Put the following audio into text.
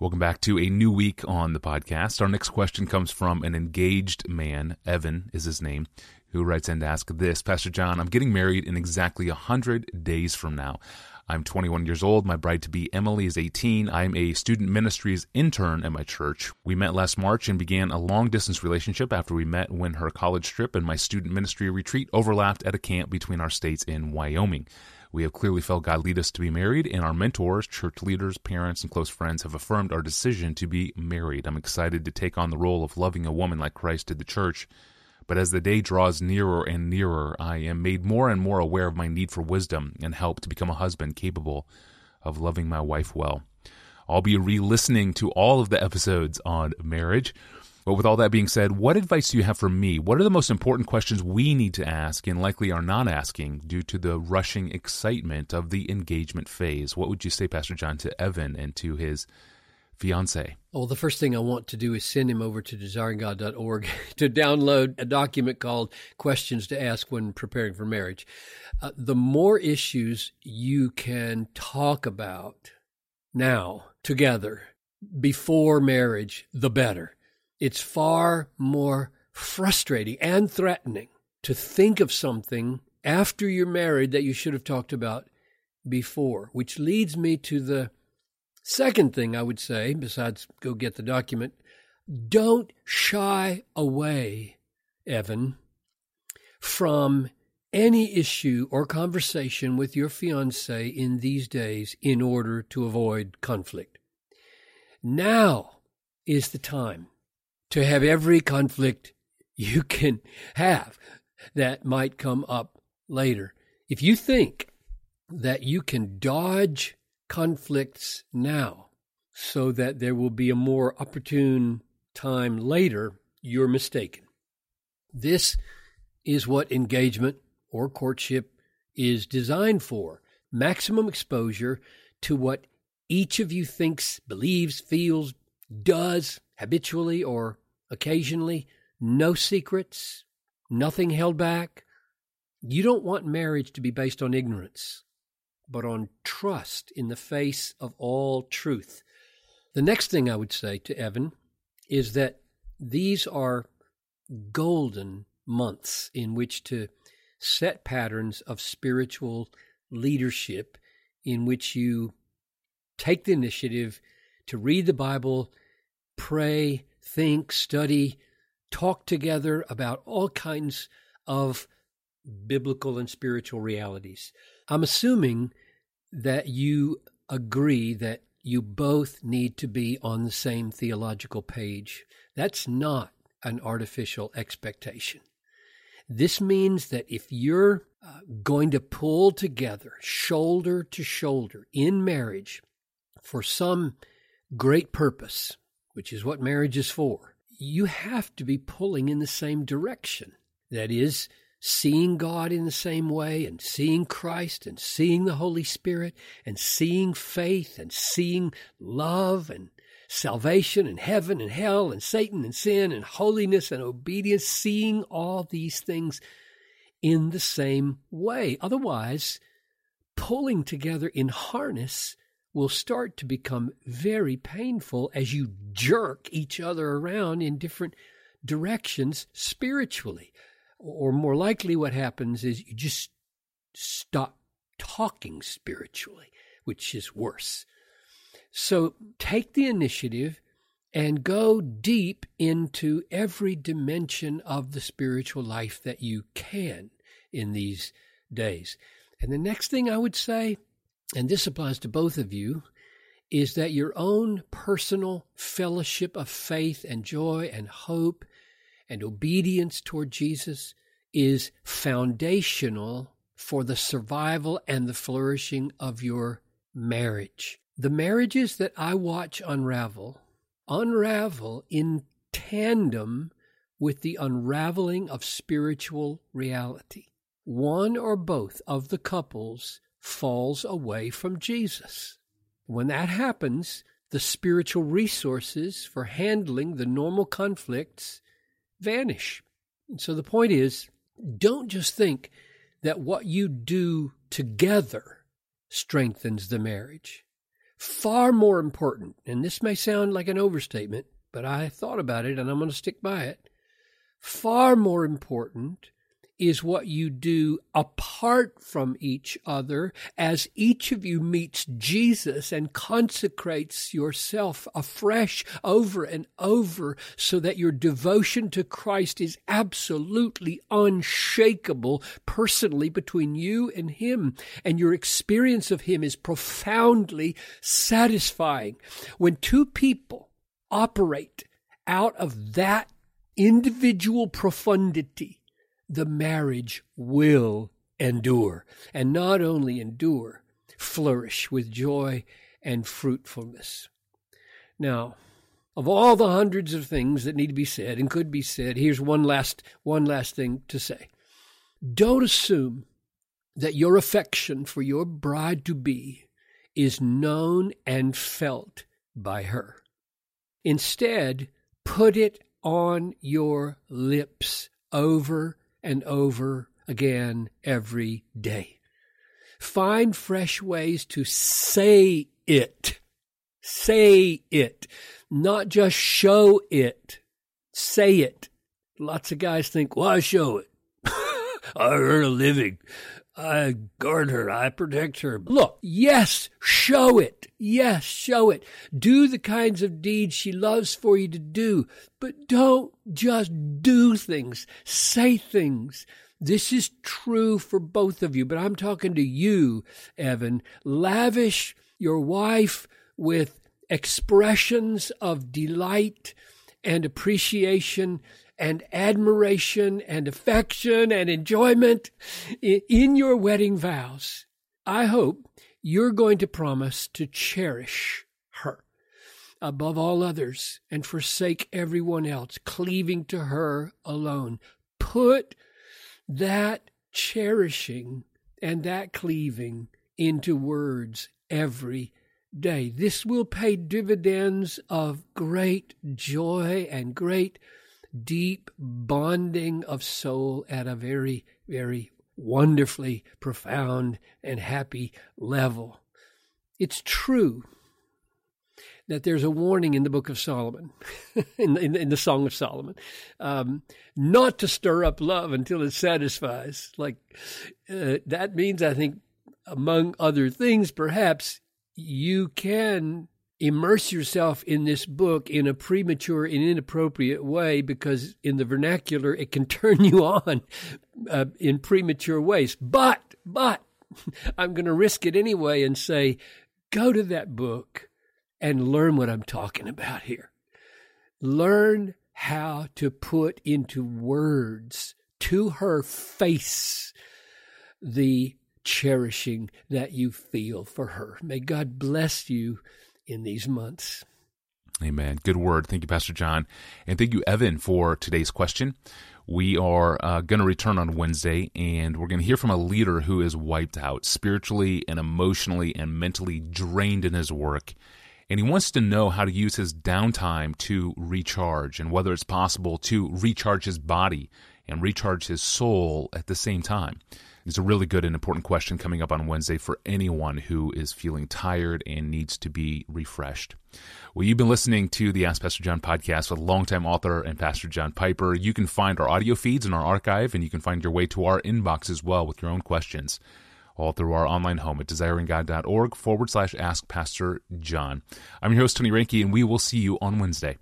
Welcome back to a new week on the podcast. Our next question comes from an engaged man, Evan is his name, who writes in to ask this Pastor John, I'm getting married in exactly 100 days from now. I'm 21 years old. My bride to be Emily is 18. I'm a student ministries intern at my church. We met last March and began a long distance relationship after we met when her college trip and my student ministry retreat overlapped at a camp between our states in Wyoming. We have clearly felt God lead us to be married, and our mentors, church leaders, parents, and close friends have affirmed our decision to be married. I'm excited to take on the role of loving a woman like Christ did the church. But as the day draws nearer and nearer, I am made more and more aware of my need for wisdom and help to become a husband capable of loving my wife well. I'll be re listening to all of the episodes on marriage. But with all that being said, what advice do you have for me? What are the most important questions we need to ask and likely are not asking due to the rushing excitement of the engagement phase? What would you say, Pastor John, to Evan and to his fiance? Well, the first thing I want to do is send him over to desiringgod.org to download a document called Questions to Ask When Preparing for Marriage. Uh, the more issues you can talk about now together before marriage, the better. It's far more frustrating and threatening to think of something after you're married that you should have talked about before, which leads me to the second thing I would say, besides go get the document. Don't shy away, Evan, from any issue or conversation with your fiance in these days in order to avoid conflict. Now is the time to have every conflict you can have that might come up later. If you think that you can dodge conflicts now so that there will be a more opportune time later, you're mistaken. This is what engagement or courtship is designed for maximum exposure to what each of you thinks, believes, feels, does habitually or occasionally, no secrets, nothing held back. You don't want marriage to be based on ignorance, but on trust in the face of all truth. The next thing I would say to Evan is that these are golden months in which to set patterns of spiritual leadership in which you take the initiative to read the Bible, pray, think, study, talk together about all kinds of biblical and spiritual realities. I'm assuming that you agree that you both need to be on the same theological page. That's not an artificial expectation. This means that if you're uh, going to pull together shoulder to shoulder in marriage for some great purpose, which is what marriage is for, you have to be pulling in the same direction. That is, seeing God in the same way and seeing Christ and seeing the Holy Spirit and seeing faith and seeing love and salvation and heaven and hell and Satan and sin and holiness and obedience, seeing all these things in the same way. Otherwise, pulling together in harness will start to become very painful as you jerk each other around in different directions spiritually. Or more likely, what happens is you just stop talking spiritually, which is worse. So take the initiative and go deep into every dimension of the spiritual life that you can in these days. And the next thing I would say, and this applies to both of you, is that your own personal fellowship of faith and joy and hope and obedience toward Jesus is foundational for the survival and the flourishing of your marriage. The marriages that I watch unravel, unravel in tandem with the unraveling of spiritual reality. One or both of the couples falls away from Jesus. When that happens, the spiritual resources for handling the normal conflicts vanish. And so the point is don't just think that what you do together strengthens the marriage. Far more important, and this may sound like an overstatement, but I thought about it and I'm going to stick by it. Far more important is what you do apart from each other as each of you meets Jesus and consecrates yourself afresh over and over so that your devotion to Christ is absolutely unshakable personally between you and Him. And your experience of Him is profoundly satisfying. When two people operate out of that individual profundity, the marriage will endure. And not only endure, flourish with joy and fruitfulness. Now, of all the hundreds of things that need to be said and could be said, here's one last one last thing to say. Don't assume that your affection for your bride to be is known and felt by her. Instead, put it on your lips over and over again every day. Find fresh ways to say it. Say it. Not just show it. Say it. Lots of guys think, well, I show it. I earn a living. I guard her. I protect her. Look, yes, show it. Yes, show it. Do the kinds of deeds she loves for you to do, but don't just do things. Say things. This is true for both of you, but I'm talking to you, Evan. Lavish your wife with expressions of delight and appreciation and admiration and affection and enjoyment in your wedding vows, I hope you're going to promise to cherish her above all others and forsake everyone else, cleaving to her alone. Put that cherishing and that cleaving into words every day. This will pay dividends of great joy and great deep bonding of soul at a very, very wonderfully profound and happy level. It's true that there's a warning in the book of Solomon, in, in, in, the Song of Solomon, um, not to stir up love until it satisfies. Like uh, that means, I think, among other things, perhaps you can immerse yourself in this book in a premature and inappropriate way because in the vernacular it can turn you on uh, in premature ways. But but i'm going to risk it anyway and say go to that book and learn what i'm talking about here. Learn how to put into words to her face the cherishing that you feel for her. May god bless you in these months. Amen. Good word. Thank you, Pastor John. And thank you, Evan, for today's question. We are uh, going to return on Wednesday, and we're going to hear from a leader who is wiped out spiritually and emotionally and mentally drained in his work. And he wants to know how to use his downtime to recharge and whether it's possible to recharge his body and recharge his soul at the same time. It's a really good and important question coming up on Wednesday for anyone who is feeling tired and needs to be refreshed. Well, you've been listening to the Ask Pastor John podcast with longtime author and Pastor John Piper. You can find our audio feeds in our archive, and you can find your way to our inbox as well with your own questions, all through our online home at desiringgod.org forward slash ask Pastor John. I'm your host, Tony Reinke, and we will see you on Wednesday.